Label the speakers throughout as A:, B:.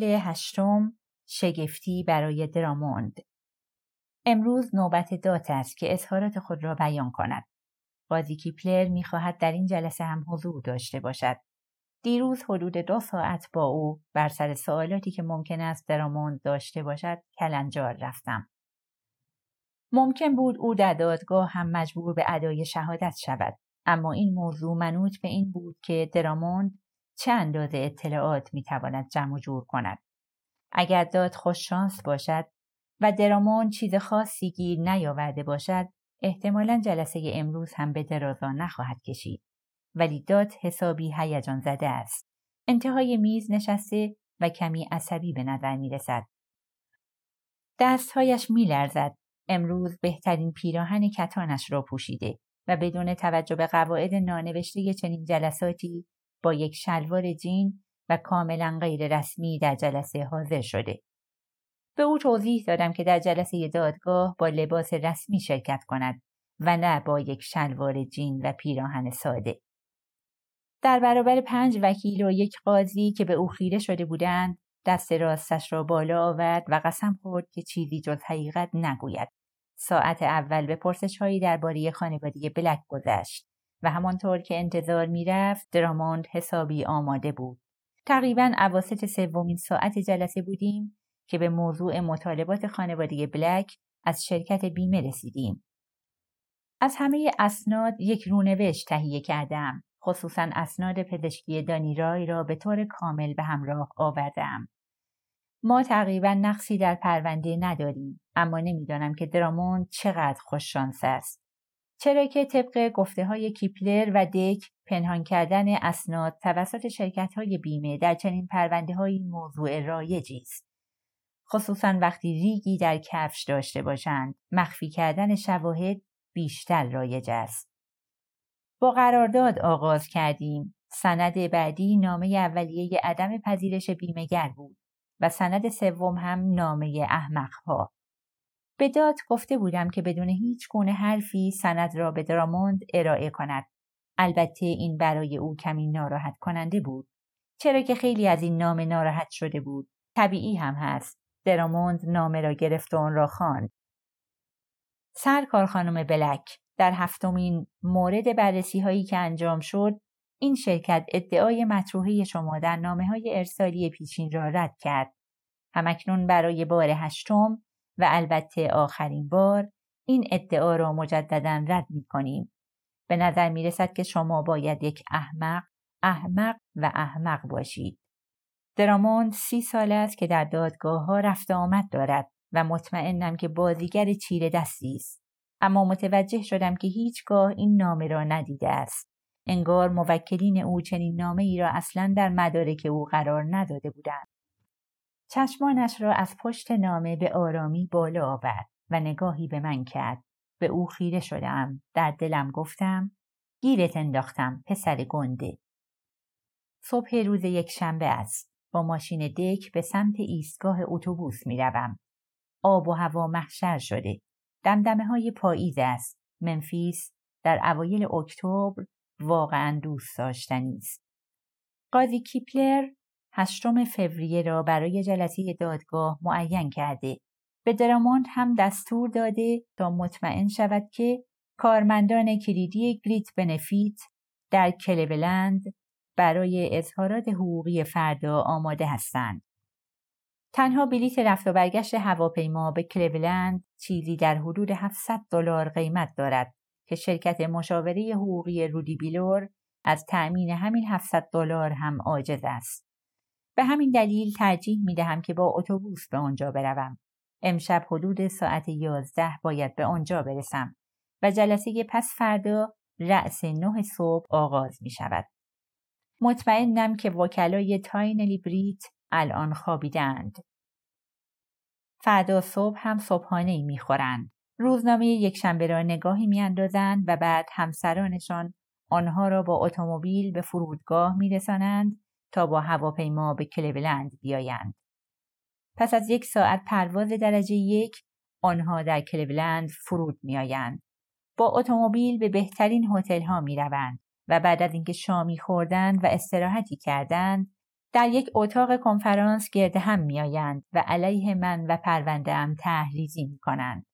A: فصل هشتم شگفتی برای دراموند. امروز نوبت دات است که اظهارات خود را بیان کند. قاضی کیپلر می‌خواهد در این جلسه هم حضور داشته باشد. دیروز حدود دو ساعت با او بر سر سوالاتی که ممکن است دراموند داشته باشد کلنجار رفتم. ممکن بود او در دادگاه هم مجبور به ادای شهادت شود اما این موضوع منوط به این بود که دراموند چه اندازه اطلاعات می‌تواند جمع و جور کند اگر داد خوششانس باشد و درامون چیز خاصی گیر نیاورده باشد احتمالا جلسه امروز هم به درازا نخواهد کشید ولی داد حسابی هیجان زده است انتهای میز نشسته و کمی عصبی به نظر می رسد. دستهایش می لرزد. امروز بهترین پیراهن کتانش را پوشیده و بدون توجه به قواعد نانوشته چنین جلساتی با یک شلوار جین و کاملا غیر رسمی در جلسه حاضر شده. به او توضیح دادم که در جلسه دادگاه با لباس رسمی شرکت کند و نه با یک شلوار جین و پیراهن ساده. در برابر پنج وکیل و یک قاضی که به او خیره شده بودند دست راستش را بالا آورد و قسم خورد که چیزی جز حقیقت نگوید. ساعت اول به پرسش هایی درباره خانواده بلک گذشت و همانطور که انتظار می‌رفت دراموند حسابی آماده بود. تقریبا عواسط سومین ساعت جلسه بودیم که به موضوع مطالبات خانواده بلک از شرکت بیمه رسیدیم. از همه اسناد یک رونوشت تهیه کردم خصوصا اسناد پزشکی دانیرای را به طور کامل به همراه آوردم. ما تقریبا نقصی در پرونده نداریم اما نمی‌دانم که دراموند چقدر خوششانس است. چرا که طبق گفته های کیپلر و دک پنهان کردن اسناد توسط شرکت های بیمه در چنین پرونده های موضوع رایجی است. خصوصا وقتی ریگی در کفش داشته باشند مخفی کردن شواهد بیشتر رایج است. با قرارداد آغاز کردیم. سند بعدی نامه اولیه عدم پذیرش بیمهگر بود و سند سوم هم نامه احمقها. به داد گفته بودم که بدون هیچ گونه حرفی سند را به دراموند ارائه کند. البته این برای او کمی ناراحت کننده بود. چرا که خیلی از این نامه ناراحت شده بود. طبیعی هم هست. دراموند نامه را گرفت و آن را خواند. سرکار خانم بلک در هفتمین مورد بررسی هایی که انجام شد این شرکت ادعای مطروحه شما در نامه های ارسالی پیشین را رد کرد. همکنون برای بار هشتم و البته آخرین بار این ادعا را مجددا رد می کنیم. به نظر می رسد که شما باید یک احمق، احمق و احمق باشید. دراموند سی سال است که در دادگاه ها رفت آمد دارد و مطمئنم که بازیگر چیر دستی است. اما متوجه شدم که هیچگاه این نامه را ندیده است. انگار موکلین او چنین نامه ای را اصلا در مدارک او قرار نداده بودند. چشمانش را از پشت نامه به آرامی بالا آورد و نگاهی به من کرد. به او خیره شدم. در دلم گفتم گیرت انداختم پسر گنده. صبح روز یک شنبه است. با ماشین دک به سمت ایستگاه اتوبوس می روم. آب و هوا محشر شده. دمدمه های پاییز است. منفیس در اوایل اکتبر واقعا دوست داشتنی است. قاضی کیپلر هشتم فوریه را برای جلسه دادگاه معین کرده. به دراموند هم دستور داده تا مطمئن شود که کارمندان کلیدی گریت بنفیت در کلولند برای اظهارات حقوقی فردا آماده هستند. تنها بلیت رفت و برگشت هواپیما به کلولند چیزی در حدود 700 دلار قیمت دارد که شرکت مشاوره حقوقی رودی بیلور از تأمین همین 700 دلار هم عاجز است. به همین دلیل ترجیح می دهم که با اتوبوس به آنجا بروم. امشب حدود ساعت یازده باید به آنجا برسم و جلسه پس فردا رأس نه صبح آغاز می شود. مطمئنم که وکلای تاین لیبریت الان خوابیدند. فردا صبح هم صبحانه می خورند. روزنامه یکشنبه را نگاهی میاندازند و بعد همسرانشان آنها را با اتومبیل به فرودگاه میرسانند تا با هواپیما به کلولند بیایند. پس از یک ساعت پرواز درجه یک آنها در کلولند فرود میآیند. با اتومبیل به بهترین هتل ها می روند و بعد از اینکه شامی خوردند و استراحتی کردند در یک اتاق کنفرانس گرد هم میآیند و علیه من و پرونده ام تحریزی می کنند.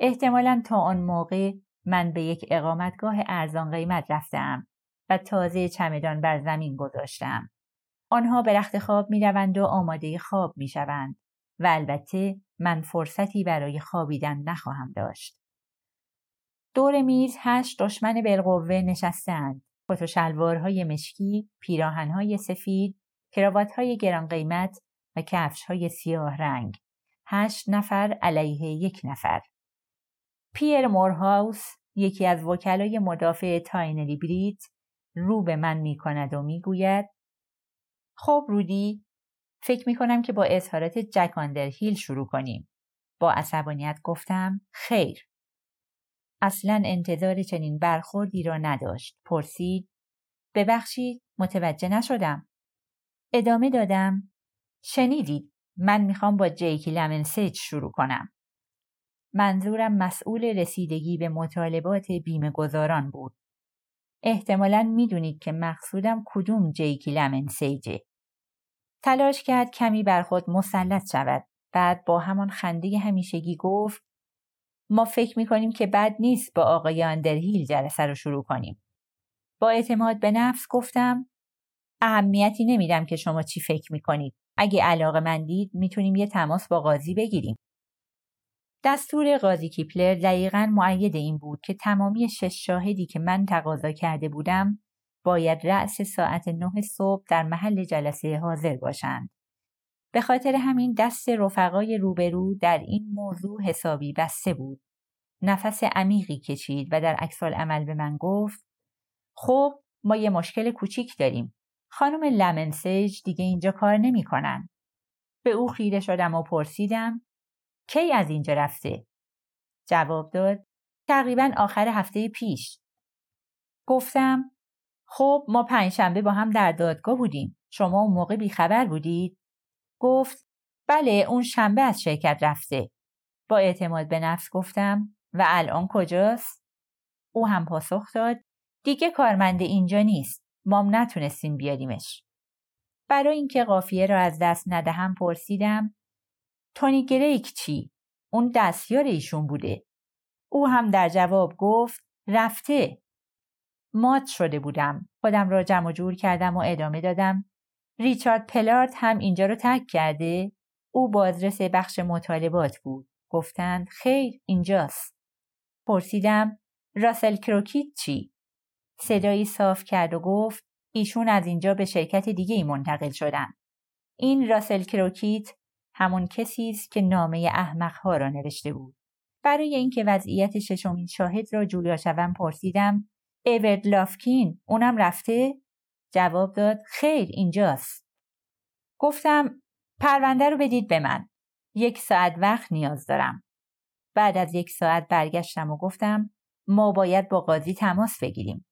A: احتمالا تا آن موقع من به یک اقامتگاه ارزان قیمت رفتم و تازه چمدان بر زمین گذاشتم. آنها به رخت خواب می روند و آماده خواب می شوند و البته من فرصتی برای خوابیدن نخواهم داشت. دور میز هشت دشمن بالقوه نشستند. کت و شلوارهای مشکی، پیراهنهای سفید، کراواتهای گران قیمت و کفشهای سیاه رنگ. هشت نفر علیه یک نفر. پیر مورهاوس یکی از وکلای مدافع تینلی بریت رو به من می کند و می گوید خب رودی فکر می کنم که با اظهارات جک هیل شروع کنیم. با عصبانیت گفتم خیر. اصلا انتظار چنین برخوردی را نداشت. پرسید ببخشید متوجه نشدم. ادامه دادم شنیدید من می‌خوام با جیکی لمنسیج شروع کنم. منظورم مسئول رسیدگی به مطالبات بیمه گذاران بود. احتمالا می‌دونید که مقصودم کدوم جیکی لمنسیجه. تلاش کرد کمی بر خود مسلط شود. بعد با همان خنده همیشگی گفت ما فکر می‌کنیم که بد نیست با آقای اندرهیل جلسه رو شروع کنیم. با اعتماد به نفس گفتم اهمیتی نمیدم که شما چی فکر می‌کنید. اگه علاقه من دید می‌تونیم یه تماس با قاضی بگیریم. دستور قاضی کیپلر دقیقا معید این بود که تمامی شش شاهدی که من تقاضا کرده بودم باید رأس ساعت نه صبح در محل جلسه حاضر باشند. به خاطر همین دست رفقای روبرو در این موضوع حسابی بسته بود. نفس عمیقی کشید و در اکسال عمل به من گفت خب ما یه مشکل کوچیک داریم. خانم لمنسیج دیگه اینجا کار نمی‌کنن. به او خیره شدم و پرسیدم کی از اینجا رفته؟ جواب داد تقریبا آخر هفته پیش. گفتم خب ما پنجشنبه با هم در دادگاه بودیم. شما اون موقع بیخبر بودید؟ گفت بله اون شنبه از شرکت رفته. با اعتماد به نفس گفتم و الان کجاست؟ او هم پاسخ داد دیگه کارمند اینجا نیست. مام نتونستیم بیاریمش. برای اینکه قافیه را از دست ندهم پرسیدم تونی گریک چی؟ اون دستیار ایشون بوده. او هم در جواب گفت رفته. مات شده بودم. خودم را جمع جور کردم و ادامه دادم. ریچارد پلارد هم اینجا رو تک کرده؟ او بازرس بخش مطالبات بود. گفتند خیر اینجاست. پرسیدم راسل کروکیت چی؟ صدایی صاف کرد و گفت ایشون از اینجا به شرکت دیگه ای منتقل شدن. این راسل کروکیت همون کسی است که نامه احمقها را نوشته بود. برای اینکه وضعیت ششمین شاهد را جویا شوم پرسیدم ایورد لافکین اونم رفته؟ جواب داد خیر اینجاست. گفتم پرونده رو بدید به من. یک ساعت وقت نیاز دارم. بعد از یک ساعت برگشتم و گفتم ما باید با قاضی تماس بگیریم.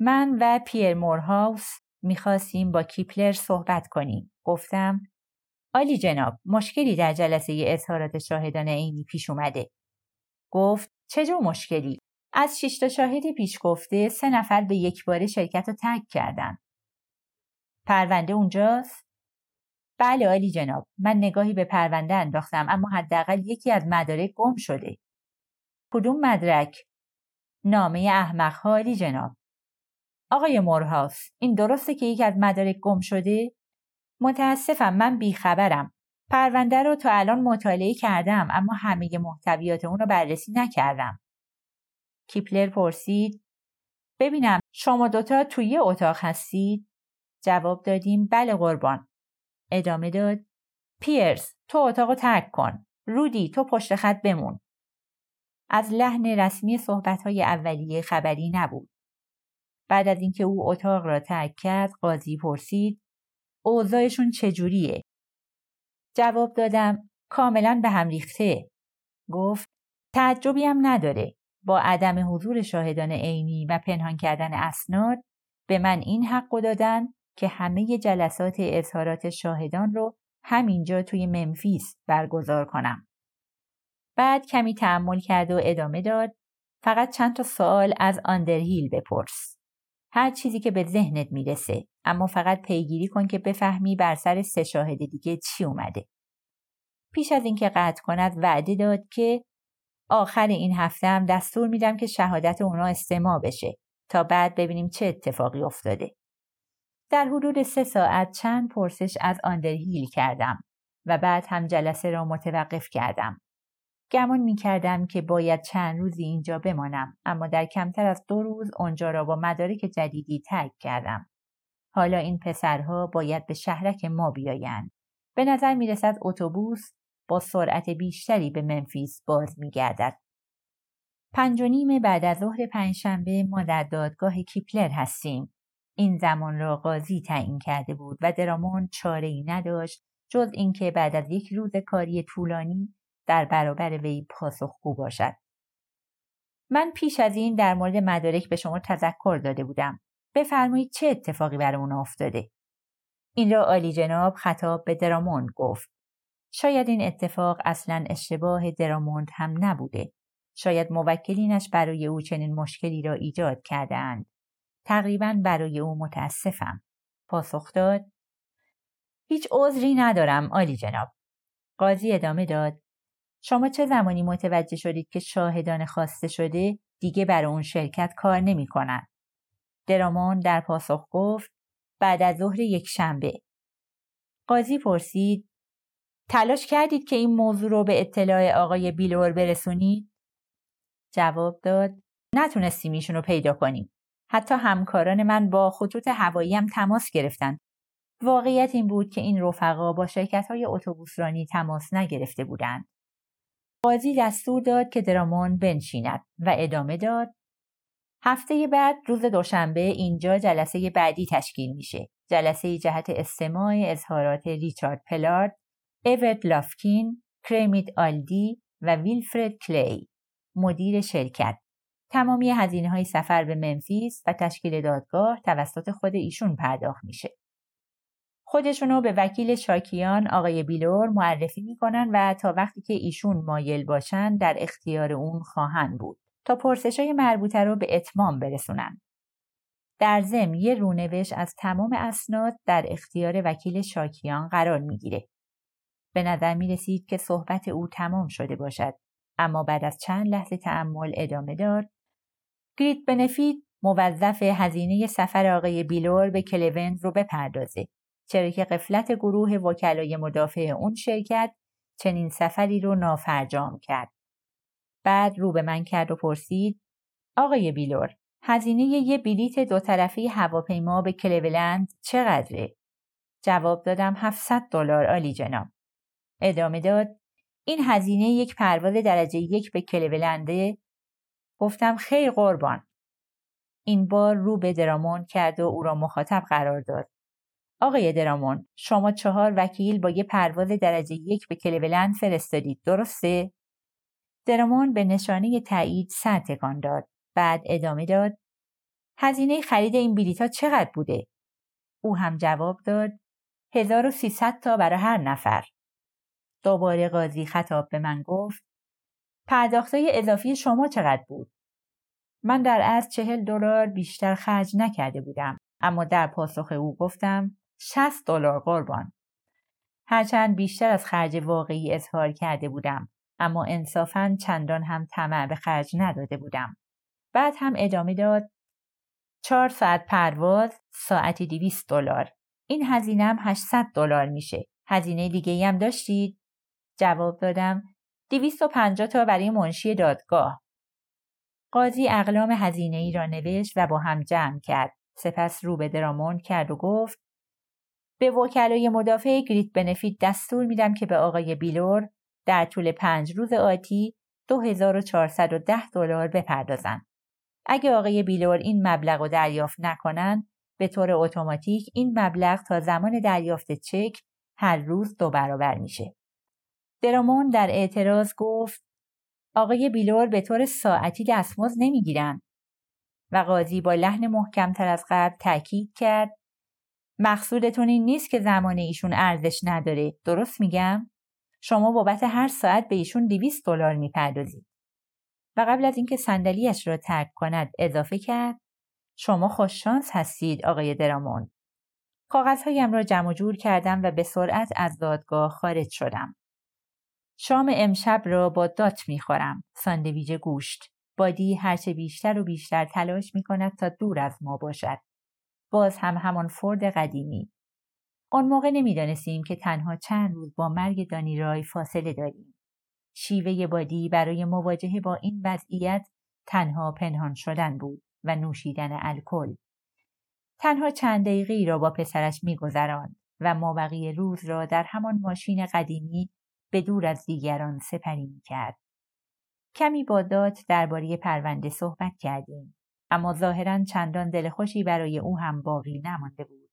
A: من و پیر مورهاوس می‌خواستیم با کیپلر صحبت کنیم. گفتم آلی جناب مشکلی در جلسه اظهارات شاهدان عینی پیش اومده. گفت چه مشکلی؟ از شش تا شاهد پیش گفته سه نفر به یک بار شرکت رو ترک کردن. پرونده اونجاست؟ بله عالی جناب من نگاهی به پرونده انداختم اما حداقل یکی از مدارک گم شده. کدوم مدرک؟ نامه احمق عالی جناب. آقای مورهاوس این درسته که یکی از مدارک گم شده؟ متاسفم من بیخبرم. پرونده رو تا الان مطالعه کردم اما همه محتویات اون رو بررسی نکردم. کیپلر پرسید ببینم شما دوتا توی یه اتاق هستید؟ جواب دادیم بله قربان. ادامه داد پیرز تو اتاق ترک کن. رودی تو پشت خط بمون. از لحن رسمی صحبتهای اولیه خبری نبود. بعد از اینکه او اتاق را ترک کرد قاضی پرسید اوضاعشون چجوریه؟ جواب دادم کاملا به هم ریخته. گفت تعجبی هم نداره. با عدم حضور شاهدان عینی و پنهان کردن اسناد به من این حق دادن که همه جلسات اظهارات شاهدان رو همینجا توی ممفیس برگزار کنم. بعد کمی تحمل کرد و ادامه داد فقط چند تا سوال از آندرهیل بپرس. هر چیزی که به ذهنت می‌رسه اما فقط پیگیری کن که بفهمی بر سر سه شاهد دیگه چی اومده. پیش از اینکه قطع کند وعده داد که آخر این هفته هم دستور میدم که شهادت اونا استماع بشه تا بعد ببینیم چه اتفاقی افتاده. در حدود سه ساعت چند پرسش از آندرهیل کردم و بعد هم جلسه را متوقف کردم. گمان می کردم که باید چند روزی اینجا بمانم اما در کمتر از دو روز آنجا را با مدارک جدیدی ترک کردم. حالا این پسرها باید به شهرک ما بیایند. به نظر می رسد اتوبوس با سرعت بیشتری به منفیس باز می گردد. پنج و نیم بعد از ظهر پنجشنبه ما در دادگاه کیپلر هستیم. این زمان را قاضی تعیین کرده بود و درامون چاره ای نداشت جز اینکه بعد از یک روز کاری طولانی در برابر وی پاسخگو باشد. من پیش از این در مورد مدارک به شما تذکر داده بودم. بفرمایید چه اتفاقی برامون افتاده. این را عالی جناب خطاب به دراموند گفت. شاید این اتفاق اصلا اشتباه دراموند هم نبوده. شاید موکلینش برای او چنین مشکلی را ایجاد کرده اند. تقریبا برای او متاسفم. پاسخ داد. هیچ عذری ندارم عالی جناب. قاضی ادامه داد. شما چه زمانی متوجه شدید که شاهدان خواسته شده دیگه برای اون شرکت کار نمی کنن؟ درامون در پاسخ گفت بعد از ظهر یک شنبه. قاضی پرسید تلاش کردید که این موضوع رو به اطلاع آقای بیلور برسونید؟ جواب داد نتونستیم ایشون رو پیدا کنیم. حتی همکاران من با خطوط هوایی هم تماس گرفتن. واقعیت این بود که این رفقا با شرکت های اتوبوسرانی تماس نگرفته بودند. قاضی دستور داد که درامون بنشیند و ادامه داد هفته بعد روز دوشنبه اینجا جلسه بعدی تشکیل میشه. جلسه جهت استماع اظهارات ریچارد پلارد، ایورد لافکین، کریمیت آلدی و ویلفرد کلی، مدیر شرکت. تمامی هزینه های سفر به منفیس و تشکیل دادگاه توسط خود ایشون پرداخت میشه. خودشونو به وکیل شاکیان آقای بیلور معرفی می‌کنن و تا وقتی که ایشون مایل باشن در اختیار اون خواهند بود تا پرسش های مربوطه رو به اتمام برسونن. در ضمن یه رونوش از تمام اسناد در اختیار وکیل شاکیان قرار می‌گیره. به نظر می رسید که صحبت او تمام شده باشد اما بعد از چند لحظه تعمل ادامه داد گریت بنفید موظف هزینه سفر آقای بیلور به کلوند رو بپردازه چرا که قفلت گروه وکلای مدافع اون شرکت چنین سفری رو نافرجام کرد. بعد رو به من کرد و پرسید آقای بیلور هزینه یه بلیت دو طرفه هواپیما به کلولند چقدره؟ جواب دادم 700 دلار عالی جناب. ادامه داد. این هزینه یک پرواز درجه یک به کلولنده. گفتم خیر قربان. این بار رو به درامون کرد و او را مخاطب قرار داد. آقای درامون شما چهار وکیل با یه پرواز درجه یک به کلولند فرستادید درسته؟ درامون به نشانه تایید سر تکان داد. بعد ادامه داد. هزینه خرید این بلیط چقدر بوده؟ او هم جواب داد. 1300 تا برای هر نفر. دوباره قاضی خطاب به من گفت پرداختهای اضافی شما چقدر بود؟ من در از چهل دلار بیشتر خرج نکرده بودم اما در پاسخ او گفتم 60 دلار قربان. هرچند بیشتر از خرج واقعی اظهار کرده بودم اما انصافا چندان هم طمع به خرج نداده بودم. بعد هم ادامه داد چهار ساعت پرواز ساعتی 200 دلار. این هزینه هم 800 دلار میشه. هزینه دیگه هم داشتید؟ جواب دادم 250 تا برای منشی دادگاه. قاضی اقلام هزینه ای را نوشت و با هم جمع کرد. سپس رو به درامون کرد و گفت به وکلای مدافع گریت بنفیت دستور میدم که به آقای بیلور در طول پنج روز آتی 2410 دلار بپردازند. اگه آقای بیلور این مبلغ رو دریافت نکنند به طور اتوماتیک این مبلغ تا زمان دریافت چک هر روز دو برابر میشه. درامون در اعتراض گفت آقای بیلور به طور ساعتی دستمزد نمی‌گیرند. و قاضی با لحن محکمتر از قبل تاکید کرد مقصودتون این نیست که زمان ایشون ارزش نداره درست میگم؟ شما بابت هر ساعت به ایشون 200 دلار می‌پردازید. و قبل از اینکه صندلیاش را ترک کند اضافه کرد شما خوششانس هستید آقای دراموند. کاغذهایم را جمع جور کردم و به سرعت از دادگاه خارج شدم. شام امشب را با دات می‌خورم. ساندویچ گوشت. بادی هرچه بیشتر و بیشتر تلاش می کند تا دور از ما باشد. باز هم همان فرد قدیمی. آن موقع نمی‌دانستیم که تنها چند روز با مرگ دانیرای فاصله داریم. شیوه بادی برای مواجهه با این وضعیت تنها پنهان شدن بود و نوشیدن الکل. تنها چند دقیقه را با پسرش میگذراند و مابقی روز را در همان ماشین قدیمی به دور از دیگران سپری می کرد. کمی با دات درباره پرونده صحبت کردیم اما ظاهرا چندان دلخوشی برای او هم باقی نمانده بود.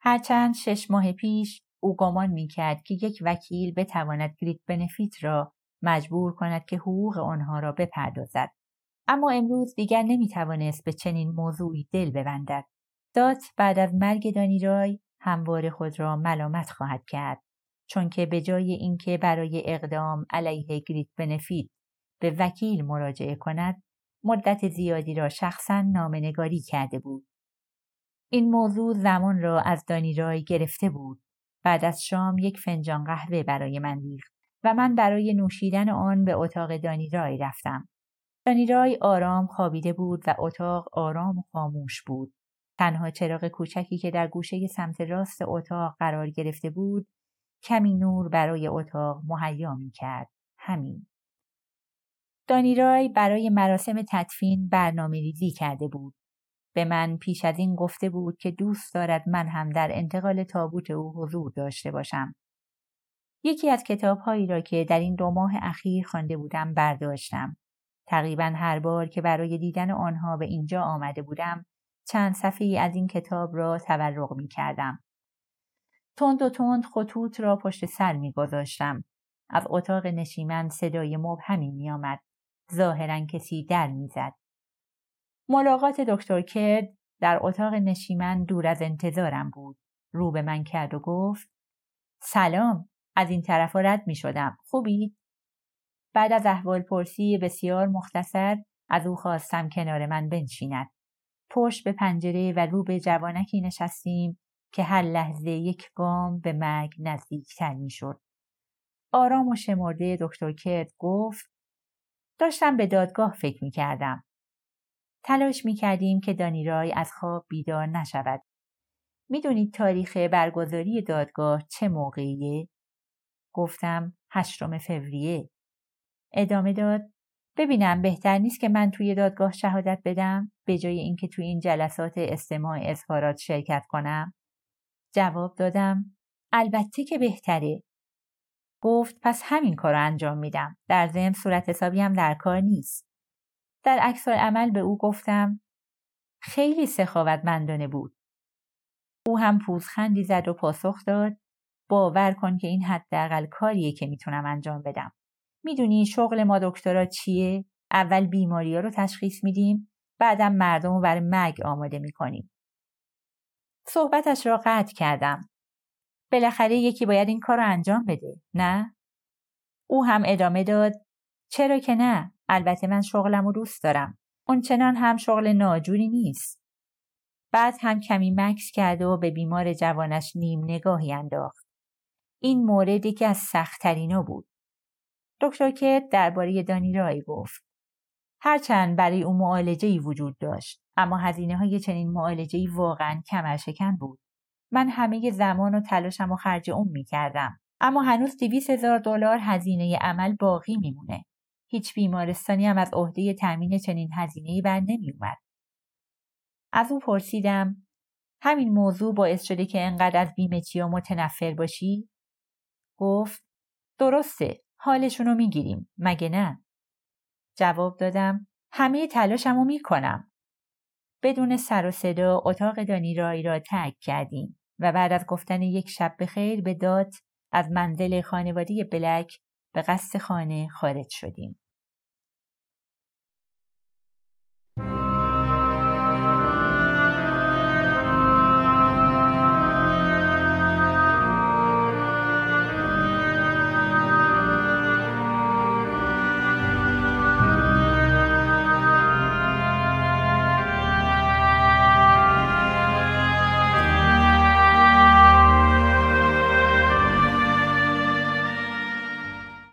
A: هرچند شش ماه پیش او گمان می کرد که یک وکیل بتواند گریت بنفیت را مجبور کند که حقوق آنها را بپردازد. اما امروز دیگر نمی توانست به چنین موضوعی دل ببندد. دات بعد از مرگ دانیرای هموار خود را ملامت خواهد کرد چون که به جای اینکه برای اقدام علیه گریت بنفیت به وکیل مراجعه کند مدت زیادی را شخصا نامنگاری کرده بود. این موضوع زمان را از دانیرای گرفته بود. بعد از شام یک فنجان قهوه برای من ریخت و من برای نوشیدن آن به اتاق دانیرای رفتم. دانیرای آرام خوابیده بود و اتاق آرام و خاموش بود. تنها چراغ کوچکی که در گوشه سمت راست اتاق قرار گرفته بود کمی نور برای اتاق مهیا می کرد. همین. دانیرای برای مراسم تدفین برنامه ریزی کرده بود. به من پیش از این گفته بود که دوست دارد من هم در انتقال تابوت او حضور داشته باشم. یکی از کتابهایی را که در این دو ماه اخیر خوانده بودم برداشتم. تقریبا هر بار که برای دیدن آنها به اینجا آمده بودم چند صفحه از این کتاب را تورق می کردم. تند و تند خطوط را پشت سر می گذاشتم. از اتاق نشیمن صدای مبهمی می آمد. ظاهرا کسی در می‌زد. ملاقات دکتر کرد در اتاق نشیمن دور از انتظارم بود. رو به من کرد و گفت سلام از این طرف رد می شدم. خوبی؟ بعد از احوال پرسی بسیار مختصر از او خواستم کنار من بنشیند. پشت به پنجره و رو به جوانکی نشستیم که هر لحظه یک گام به مرگ نزدیکتر می شد. آرام و شمرده دکتر کرد گفت داشتم به دادگاه فکر می کردم. تلاش می کردیم که دانیرای از خواب بیدار نشود. می‌دونید تاریخ برگزاری دادگاه چه موقعیه؟ گفتم هشتم فوریه. ادامه داد ببینم بهتر نیست که من توی دادگاه شهادت بدم به جای اینکه توی این جلسات استماع اظهارات شرکت کنم جواب دادم البته که بهتره. گفت پس همین کار انجام میدم. در ضمن صورت حسابی هم در کار نیست. در عکس عمل به او گفتم خیلی سخاوتمندانه بود. او هم پوزخندی زد و پاسخ داد باور کن که این حداقل کاریه که می‌تونم انجام بدم. می‌دونی شغل ما دکترا چیه؟ اول بیماری ها رو تشخیص میدیم بعدم مردم رو برای مرگ آماده می‌کنیم. صحبتش را قطع کردم. بالاخره یکی باید این کار رو انجام بده نه؟ او هم ادامه داد چرا که نه؟ البته من شغلم رو دوست دارم. اونچنان هم شغل ناجوری نیست. بعد هم کمی مکس کرد و به بیمار جوانش نیم نگاهی انداخت. این مورد که از سختترینا بود. دکتر کت درباره دانی گفت. هرچند برای او معالجه ای وجود داشت اما هزینه های چنین معالجه ای واقعا کمرشکن بود من همه زمان و تلاشم و خرج اون می کردم. اما هنوز دویست هزار دلار هزینه عمل باقی میمونه. هیچ بیمارستانی هم از عهده تامین چنین هزینه‌ای بر نمیومد. از او پرسیدم همین موضوع باعث شده که انقدر از بیمه چیا متنفر باشی؟ گفت درسته حالشون رو می‌گیریم مگه نه؟ جواب دادم همه تلاشم رو می‌کنم. بدون سر و صدا اتاق دانیرایی را ترک کردیم. و بعد از گفتن یک شب بخیر به داد از منزل خانواده بلک به قصد خانه خارج شدیم.